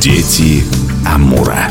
Дети Амура.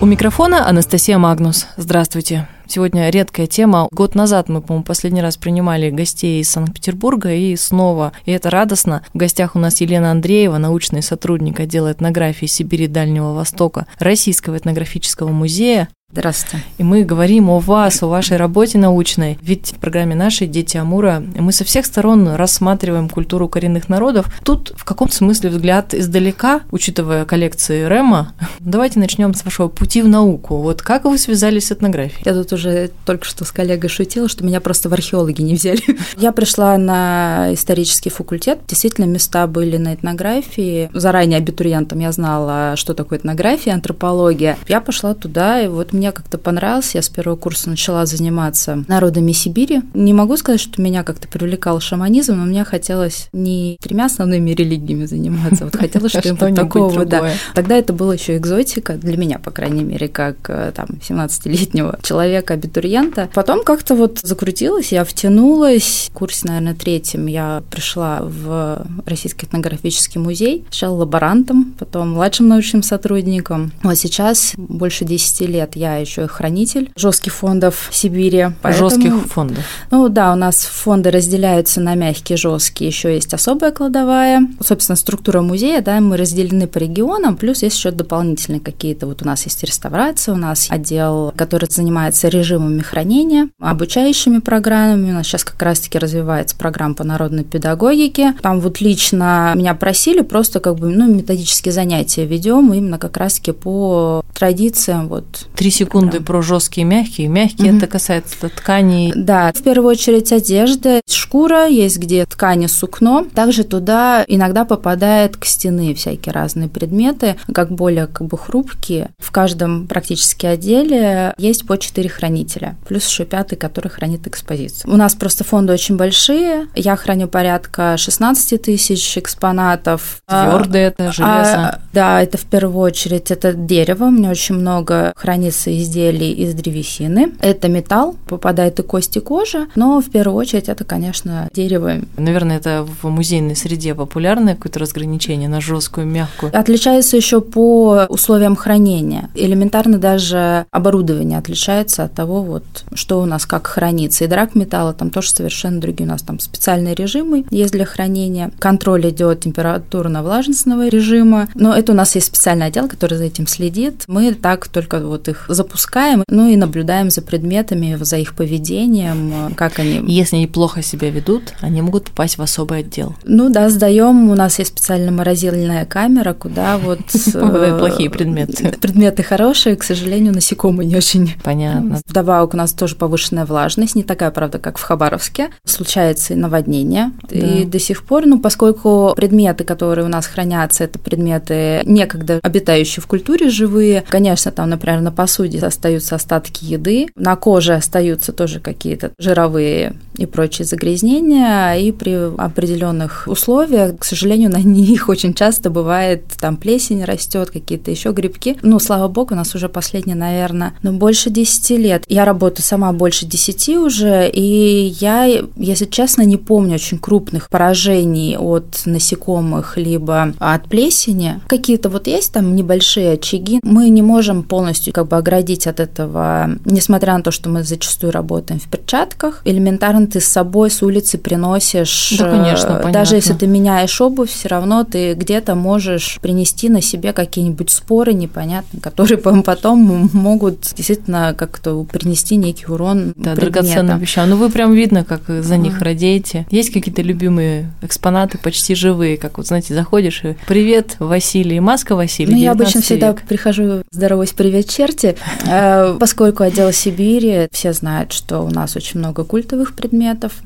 У микрофона Анастасия Магнус. Здравствуйте. Сегодня редкая тема. Год назад мы, по-моему, последний раз принимали гостей из Санкт-Петербурга и снова. И это радостно. В гостях у нас Елена Андреева, научный сотрудник отдела этнографии Сибири и Дальнего Востока Российского этнографического музея. Здравствуйте. И мы говорим о вас, о вашей работе научной. Ведь в программе нашей «Дети Амура» мы со всех сторон рассматриваем культуру коренных народов. Тут в каком смысле взгляд издалека, учитывая коллекции Рема. Давайте начнем с вашего пути в науку. Вот как вы связались с этнографией? Я тут уже только что с коллегой шутила, что меня просто в археологи не взяли. Я пришла на исторический факультет. Действительно, места были на этнографии. Заранее абитуриентом я знала, что такое этнография, антропология. Я пошла туда, и вот мне мне как-то понравился. Я с первого курса начала заниматься народами Сибири. Не могу сказать, что меня как-то привлекал шаманизм, но мне хотелось не тремя основными религиями заниматься, вот хотелось что-нибудь такого, да. Тогда это было еще экзотика, для меня, по крайней мере, как э, там 17-летнего человека, абитуриента. Потом как-то вот закрутилась, я втянулась. В курсе, наверное, третьем я пришла в Российский этнографический музей, сначала лаборантом, потом младшим научным сотрудником. Вот сейчас больше 10 лет я еще и хранитель жестких фондов Сибири. Поэтому, жестких фондов. Ну да, у нас фонды разделяются на мягкие, жесткие. Еще есть особая кладовая. Собственно, структура музея, да, мы разделены по регионам, плюс есть еще дополнительные какие-то. Вот у нас есть реставрация, у нас отдел, который занимается режимами хранения, обучающими программами. У нас сейчас как раз-таки развивается программа по народной педагогике. Там вот лично меня просили просто как бы, ну, методические занятия ведем именно как раз-таки по традициям вот Три секунды Прям. про жесткие и мягкие. Мягкие угу. это касается тканей. Да, в первую очередь одежда, шкура, есть где ткани сукно. Также туда иногда попадает к стены всякие разные предметы, как более как бы хрупкие. В каждом практически отделе есть по четыре хранителя, плюс еще пятый, который хранит экспозицию. У нас просто фонды очень большие. Я храню порядка 16 тысяч экспонатов. Твердое это железо. А, да, это в первую очередь это дерево. У меня очень много хранится хранится изделий из древесины. Это металл, попадает и кости, и кожа, но в первую очередь это, конечно, дерево. Наверное, это в музейной среде популярное какое-то разграничение на жесткую, мягкую. Отличается еще по условиям хранения. Элементарно даже оборудование отличается от того, вот, что у нас как хранится. И драк металла там тоже совершенно другие. У нас там специальные режимы есть для хранения. Контроль идет температурно-влажностного режима. Но это у нас есть специальный отдел, который за этим следит. Мы так только вот их запускаем, ну и наблюдаем за предметами, за их поведением, как они... Если они плохо себя ведут, они могут попасть в особый отдел. Ну да, сдаем. У нас есть специальная морозильная камера, куда вот... Э, плохие предметы. Предметы хорошие, к сожалению, насекомые не очень. Понятно. Вдобавок у нас тоже повышенная влажность, не такая, правда, как в Хабаровске. Случается и наводнение. И до сих пор, ну, поскольку предметы, которые у нас хранятся, это предметы некогда обитающие в культуре живые, конечно, там, например, на посуде остаются остатки еды, на коже остаются тоже какие-то жировые и прочие загрязнения, и при определенных условиях, к сожалению, на них очень часто бывает там плесень растет, какие-то еще грибки. Ну, слава богу, у нас уже последние, наверное, ну, больше 10 лет. Я работаю сама больше 10 уже, и я, если честно, не помню очень крупных поражений от насекомых либо от плесени. Какие-то вот есть там небольшие очаги. Мы не можем полностью как бы оградить от этого, несмотря на то, что мы зачастую работаем в перчатках. Элементарно ты с собой с улицы приносишь. Да, конечно, э, понятно. Даже если ты меняешь обувь, все равно ты где-то можешь принести на себе какие-нибудь споры непонятные, которые потом могут действительно как-то принести некий урон Да, драгоценным вещам. Ну, вы прям видно, как за них mm. радеете. Есть какие-то любимые экспонаты, почти живые, как вот, знаете, заходишь и «Привет, Василий, маска Василий, Ну, я обычно век. всегда прихожу «Здороваюсь, привет, черти», э, поскольку отдел Сибири, все знают, что у нас очень много культовых предметов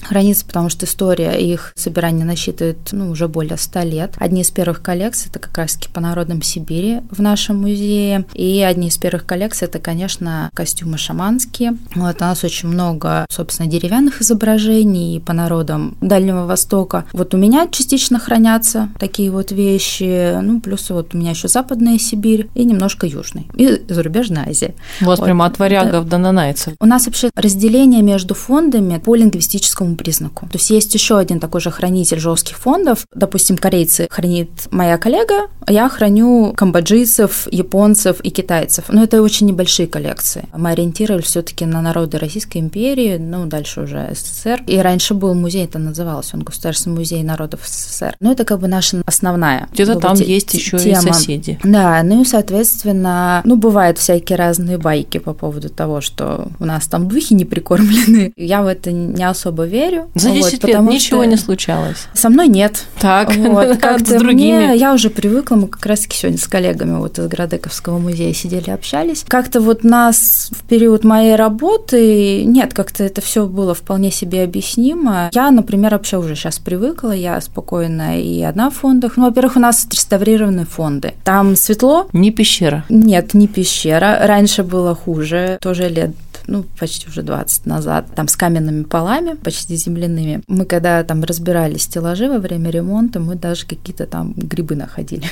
хранится, потому что история их собирания насчитывает ну, уже более ста лет. Одни из первых коллекций это как раз-таки по народам Сибири в нашем музее, и одни из первых коллекций это, конечно, костюмы шаманские. Вот у нас очень много, собственно, деревянных изображений по народам Дальнего Востока. Вот у меня частично хранятся такие вот вещи, ну, плюс вот у меня еще Западная Сибирь и немножко Южный, и зарубежная Азия. У вас вот. прямо от варягов да. до нанайцев. У нас вообще разделение между фондами по лингвистическому признаку. То есть есть еще один такой же хранитель жестких фондов. Допустим, корейцы хранит моя коллега, а я храню камбоджийцев, японцев и китайцев. Но это очень небольшие коллекции. Мы ориентировались все-таки на народы Российской империи, ну, дальше уже СССР. И раньше был музей, это называлось, он Государственный музей народов СССР. Но это как бы наша основная. Где-то там те- есть еще и соседи. Да, ну и, соответственно, ну, бывают всякие разные байки по поводу того, что у нас там духи не прикормлены. Я в это не особо верю. За 10 вот, лет ничего что... не случалось? Со мной нет. Так, вот, как с другими? Мне, я уже привыкла, мы как раз-таки сегодня с коллегами вот из Градековского музея сидели, общались. Как-то вот нас в период моей работы, нет, как-то это все было вполне себе объяснимо. Я, например, вообще уже сейчас привыкла, я спокойно и одна в фондах. Ну, во-первых, у нас реставрированные фонды. Там светло. Не пещера. Нет, не пещера. Раньше было хуже, тоже лет ну, почти уже 20 назад, там с каменными полами, почти земляными. Мы когда там разбирали стеллажи во время ремонта, мы даже какие-то там грибы находили.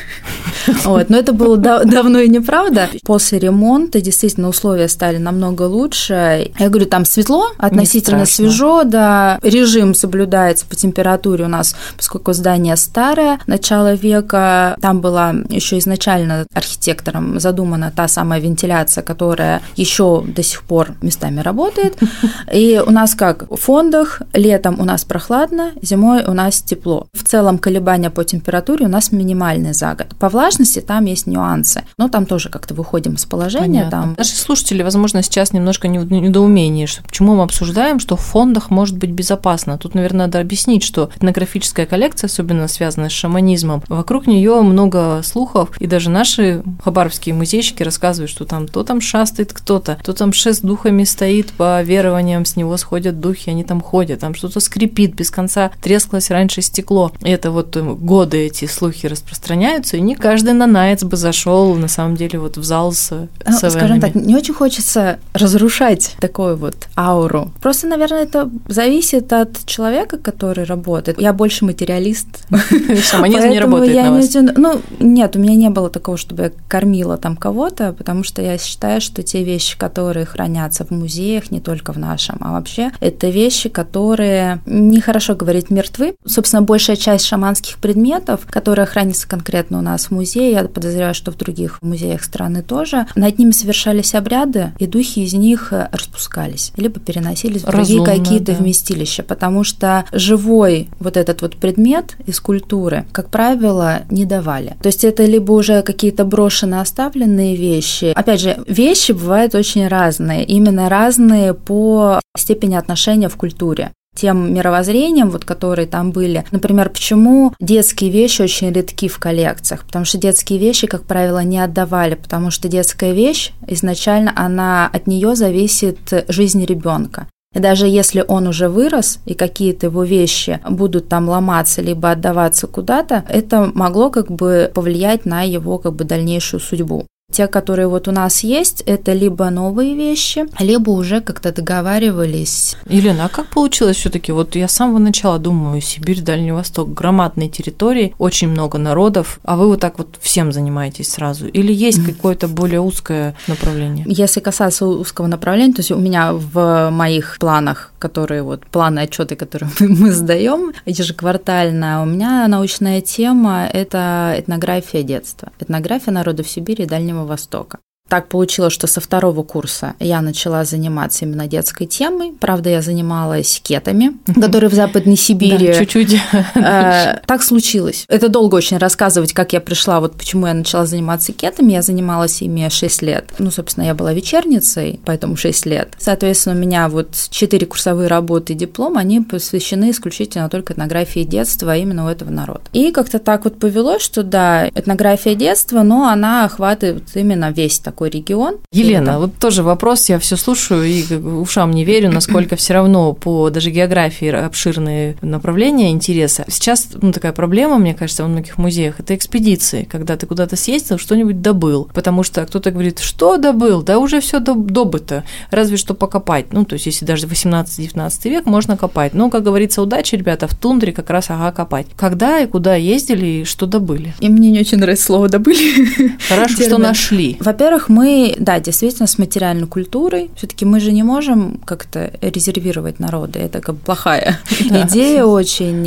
Вот, но это было давно и неправда. После ремонта действительно условия стали намного лучше. Я говорю, там светло, относительно свежо, да, режим соблюдается по температуре у нас, поскольку здание старое, начало века, там была еще изначально архитектором задумана та самая вентиляция, которая еще до сих пор местами работает. И у нас как в фондах, летом у нас прохладно, зимой у нас тепло. В целом колебания по температуре у нас минимальные за год. По влажности там есть нюансы, но там тоже как-то выходим из положения. Там... Наши слушатели, возможно, сейчас немножко недоумение, что почему мы обсуждаем, что в фондах может быть безопасно. Тут, наверное, надо объяснить, что этнографическая коллекция, особенно связанная с шаманизмом, вокруг нее много слухов, и даже наши хабаровские музейщики рассказывают, что там то там шастает кто-то, то там шест духами стоит, по верованиям с него сходят духи, они там ходят, там что-то скрипит, без конца трескалось раньше стекло. Это вот э, годы эти слухи распространяются, и не каждый нанаец бы зашел на самом деле вот в зал с ну, Скажем так, не очень хочется разрушать такую вот ауру. Просто, наверное, это зависит от человека, который работает. Я больше материалист. Шаманизм не работает на вас? Ну, нет, у меня не было такого, чтобы я кормила там кого-то, потому что я считаю, что те вещи, которые хранятся в музеях, не только в нашем, а вообще это вещи, которые нехорошо говорить мертвы. Собственно, большая часть шаманских предметов, которые хранятся конкретно у нас в музее, я подозреваю, что в других музеях страны тоже, над ними совершались обряды, и духи из них распускались, либо переносились в другие какие-то да. вместилища, потому что живой вот этот вот предмет из культуры, как правило, не давали. То есть это либо уже какие-то брошенные, оставленные вещи. Опять же, вещи бывают очень разные. Именно разные по степени отношения в культуре тем мировоззрением, вот, которые там были. Например, почему детские вещи очень редки в коллекциях? Потому что детские вещи, как правило, не отдавали, потому что детская вещь изначально, она от нее зависит жизнь ребенка. И даже если он уже вырос, и какие-то его вещи будут там ломаться, либо отдаваться куда-то, это могло как бы повлиять на его как бы дальнейшую судьбу. Те, которые вот у нас есть, это либо новые вещи, либо уже как-то договаривались. Елена, а как получилось все таки Вот я с самого начала думаю, Сибирь, Дальний Восток, громадные территории, очень много народов, а вы вот так вот всем занимаетесь сразу? Или есть какое-то более узкое направление? Если касаться узкого направления, то есть у меня в моих планах, которые вот планы отчеты, которые мы сдаем ежеквартально, у меня научная тема – это этнография детства, этнография народов Сибири и Дальнего Востока. Так получилось, что со второго курса я начала заниматься именно детской темой. Правда, я занималась кетами, которые в Западной Сибири. Да, чуть-чуть. Э, так случилось. Это долго очень рассказывать, как я пришла, вот почему я начала заниматься кетами. Я занималась ими 6 лет. Ну, собственно, я была вечерницей, поэтому 6 лет. Соответственно, у меня вот 4 курсовые работы и диплом, они посвящены исключительно только этнографии детства, а именно у этого народа. И как-то так вот повелось, что да, этнография детства, но она охватывает именно весь такой такой регион. Елена, вот тоже вопрос, я все слушаю и ушам не верю, насколько все равно по даже географии обширные направления интереса. Сейчас ну, такая проблема, мне кажется, во многих музеях, это экспедиции, когда ты куда-то съездил, что-нибудь добыл, потому что кто-то говорит, что добыл, да уже все добыто, разве что покопать. Ну, то есть, если даже 18-19 век, можно копать. Но, как говорится, удачи, ребята, в тундре как раз ага копать. Когда и куда ездили и что добыли? И мне не очень нравится слово «добыли». Хорошо, что нашли. Во-первых, во-первых, мы, да, действительно с материальной культурой, все-таки мы же не можем как-то резервировать народы, это как плохая идея очень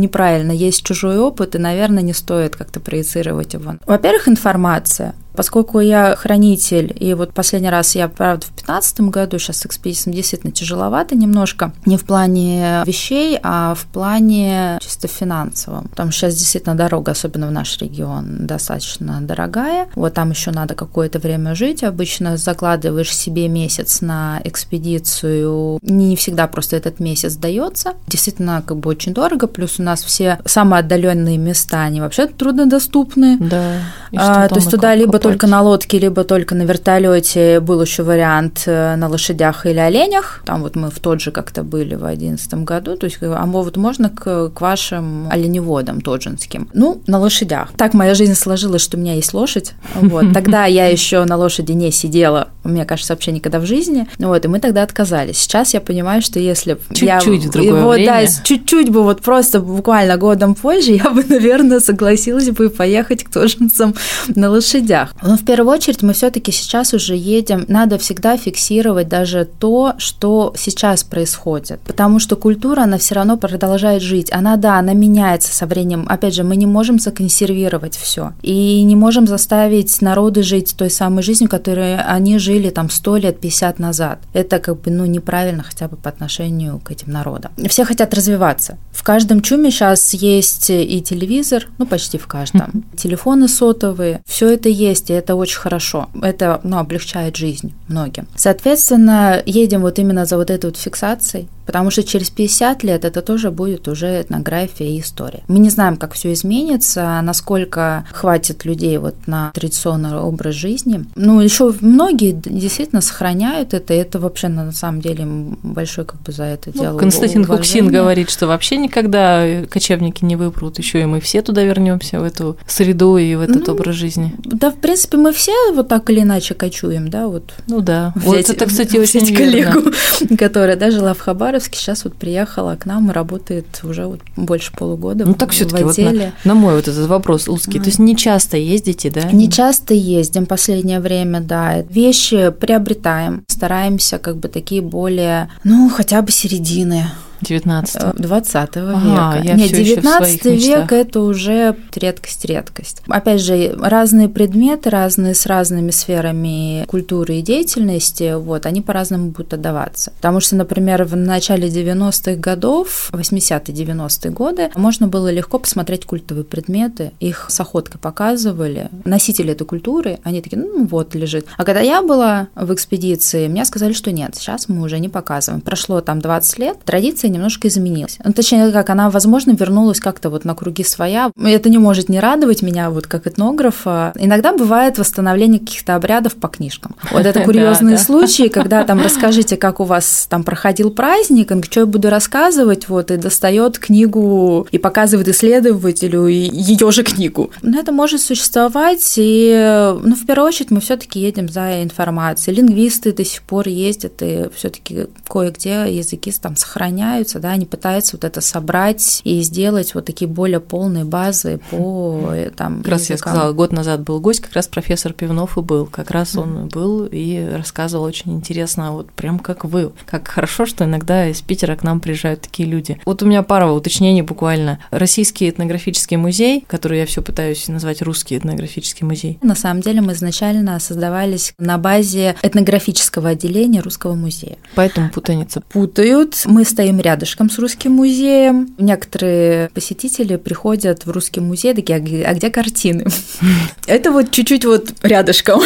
неправильно. Есть чужой опыт, и, наверное, не стоит как-то проецировать его. Во-первых, информация. Поскольку я хранитель, и вот последний раз я, правда, в 2015 году, сейчас с экспедицией действительно тяжеловато немножко, не в плане вещей, а в плане чисто финансовом. Потому что сейчас действительно дорога, особенно в наш регион, достаточно дорогая. Вот там еще надо какое-то время жить. Обычно закладываешь себе месяц на экспедицию. Не всегда просто этот месяц дается. Действительно, как бы очень дорого. Плюс у нас все самые отдаленные места, они вообще труднодоступны. Да. А, то есть туда либо только на лодке, либо только на вертолете. Был еще вариант э, на лошадях или оленях. Там вот мы в тот же как-то были в 2011 году. То есть, а вот можно к, к вашим оленеводам тоджинским? Ну, на лошадях. Так моя жизнь сложилась, что у меня есть лошадь. Вот. Тогда я еще на лошади не сидела, мне кажется, вообще никогда в жизни. Вот, и мы тогда отказались. Сейчас я понимаю, что если чуть-чуть я... в другое вот, время. Да, чуть-чуть бы вот просто буквально годом позже я бы, наверное, согласилась бы поехать к тожинцам на лошадях. Но в первую очередь мы все-таки сейчас уже едем, надо всегда фиксировать даже то, что сейчас происходит, потому что культура, она все равно продолжает жить. Она, да, она меняется со временем. Опять же, мы не можем законсервировать все и не можем заставить народы жить той самой жизнью, которой они жили там 100 лет, 50 назад. Это как бы, ну, неправильно хотя бы по отношению к этим народам. Все хотят развиваться. В каждом чуме сейчас есть и телевизор, ну, почти в каждом. Телефоны сотовые, все это есть и это очень хорошо. Это ну, облегчает жизнь многим. Соответственно, едем вот именно за вот этой вот фиксацией, Потому что через 50 лет это тоже будет уже этнография и история. Мы не знаем, как все изменится, насколько хватит людей вот на традиционный образ жизни. Ну, еще многие действительно сохраняют это, и это вообще на самом деле большой как бы за это ну, дело. Константин Хуксин говорит, что вообще никогда кочевники не выпрут, еще и мы все туда вернемся в эту среду и в этот ну, образ жизни. Да, в принципе, мы все вот так или иначе кочуем, да, вот. Ну да. Взять, вот это, кстати, очень коллегу, которая да, жила в Хабар Хабаровске, сейчас вот приехала к нам и работает уже вот больше полугода. Ну так все-таки вот на, на мой вот этот вопрос узкий. Mm. То есть не часто ездите, да? Не часто ездим последнее время, да. Вещи приобретаем, стараемся как бы такие более, ну хотя бы середины 19 20 века. Ага, я Нет, 19 век это уже редкость-редкость. Опять же, разные предметы, разные с разными сферами культуры и деятельности, вот, они по-разному будут отдаваться. Потому что, например, в начале 90-х годов, 80-90-е годы, можно было легко посмотреть культовые предметы, их с охоткой показывали. Носители этой культуры, они такие, ну вот, лежит. А когда я была в экспедиции, мне сказали, что нет, сейчас мы уже не показываем. Прошло там 20 лет, традиция немножко изменилась. Ну, точнее, как она, возможно, вернулась как-то вот на круги своя. Это не может не радовать меня, вот как этнографа. Иногда бывает восстановление каких-то обрядов по книжкам. Вот это курьезные случаи, когда там расскажите, как у вас там проходил праздник, что я буду рассказывать, вот, и достает книгу и показывает исследователю ее же книгу. Но это может существовать, и, ну, в первую очередь, мы все-таки едем за информацией. Лингвисты до сих пор ездят, и все-таки кое-где языки там сохраняют пытаются, да, они пытаются вот это собрать и сделать вот такие более полные базы по э, там. Как раз я сказала, год назад был гость, как раз профессор Пивнов и был, как раз он был и рассказывал очень интересно, вот прям как вы, как хорошо, что иногда из Питера к нам приезжают такие люди. Вот у меня пара уточнений буквально. Российский этнографический музей, который я все пытаюсь назвать русский этнографический музей. На самом деле мы изначально создавались на базе этнографического отделения русского музея. Поэтому путаница. Путают. Мы стоим рядышком с русским музеем. Некоторые посетители приходят в русский музей, такие, а где, а картины? Это вот чуть-чуть вот рядышком,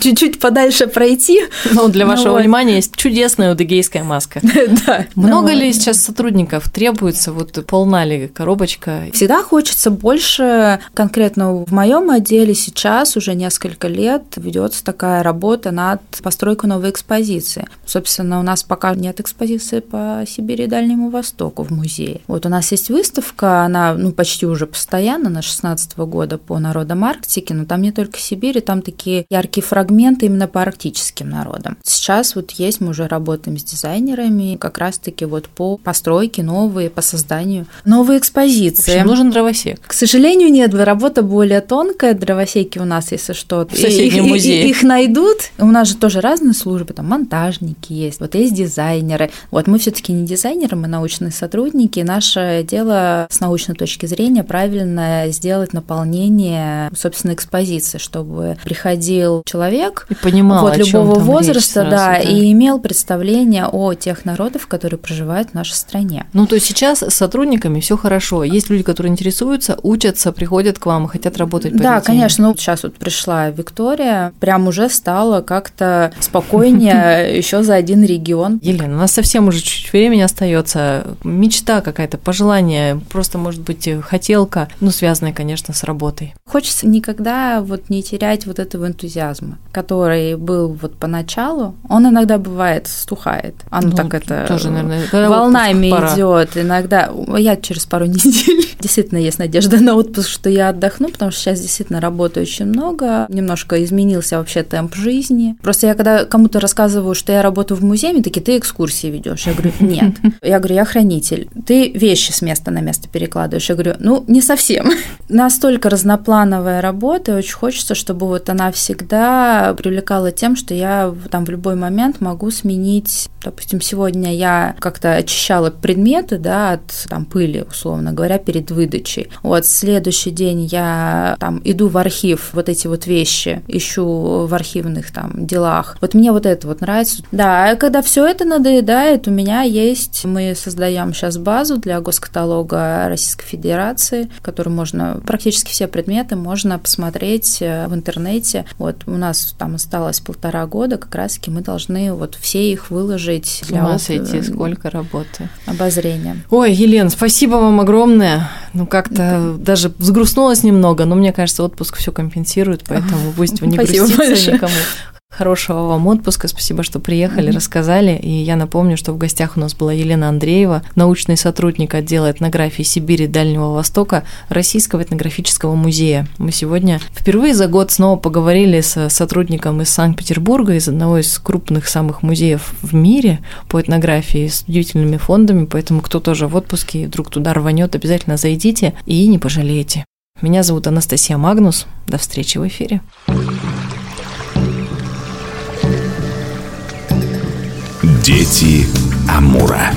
чуть-чуть подальше пройти. Ну, для вашего внимания есть чудесная удыгейская маска. Да. Много ли сейчас сотрудников требуется? Вот полна ли коробочка? Всегда хочется больше. Конкретно в моем отделе сейчас уже несколько лет ведется такая работа над постройкой новой экспозиции. Собственно, у нас пока нет экспозиции по Сибири Дальнему Востоку в музее. Вот у нас есть выставка, она ну, почти уже постоянно, на 16 года по народам Арктики, но там не только Сибирь, там такие яркие фрагменты именно по арктическим народам. Сейчас вот есть, мы уже работаем с дизайнерами как раз-таки вот по постройке новые, по созданию новой экспозиции. общем, нужен дровосек. К сожалению, нет, работа более тонкая, дровосеки у нас, если что, в соседнем музее. Их, их найдут. У нас же тоже разные службы, там монтажники есть, вот есть дизайнеры. Вот мы все-таки не дизайнеры, мы научные сотрудники. Наше дело с научной точки зрения правильно сделать наполнение, собственно, экспозиции, чтобы приходил человек и понимал, вот, любого возраста, да, да, и имел представление о тех народах, которые проживают в нашей стране. Ну, то есть сейчас с сотрудниками все хорошо. Есть люди, которые интересуются, учатся, приходят к вам и хотят работать. да, конечно. Ну, сейчас вот пришла Виктория, прям уже стало как-то спокойнее еще за один регион. Елена, у нас совсем уже чуть времени остается. Мечта какая-то, пожелание, просто, может быть, хотелка, ну, связанная, конечно, с работой. Хочется никогда вот не терять вот этого энтузиазма, который был вот поначалу. Он иногда бывает стухает. Оно ну, так это тоже, наверное, волнами идет. Иногда я через пару недель действительно есть надежда на отпуск, что я отдохну, потому что сейчас действительно работаю очень много. Немножко изменился вообще темп жизни. Просто я когда кому-то рассказываю, что я работаю в музее, такие, ты экскурсии ведешь. Я говорю, нет. Я говорю, я хранитель. Ты вещи с места на место перекладываешь. Я говорю, ну, не совсем. Настолько разноплановая работа, и очень хочется, чтобы вот она всегда привлекала тем, что я там в любой момент могу сменить, допустим, сегодня я как-то очищала предметы, да, от там пыли, условно говоря, перед выдачей. Вот следующий день я там иду в архив, вот эти вот вещи ищу в архивных там делах. Вот мне вот это вот нравится. Да, а когда все это надоедает, у меня есть, мы создаем сейчас базу для госкаталога Российской Федерации, в которой можно практически все предметы можно посмотреть э, в интернете. Вот у нас там осталось полтора года, как раз-таки мы должны вот все их выложить. Для С ума идти, сколько работы. Обозрения. Ой, Елена, спасибо вам огромное. Ну, как-то даже взгрустнулось немного, но мне кажется, отпуск все компенсирует, поэтому пусть не грустится никому. Хорошего вам отпуска, спасибо, что приехали, mm-hmm. рассказали. И я напомню, что в гостях у нас была Елена Андреева, научный сотрудник отдела этнографии Сибири и Дальнего Востока Российского этнографического музея. Мы сегодня впервые за год снова поговорили с сотрудником из Санкт-Петербурга, из одного из крупных самых музеев в мире по этнографии с удивительными фондами, поэтому кто тоже в отпуске и вдруг туда рванет, обязательно зайдите и не пожалеете. Меня зовут Анастасия Магнус. До встречи в эфире. Дети Амура.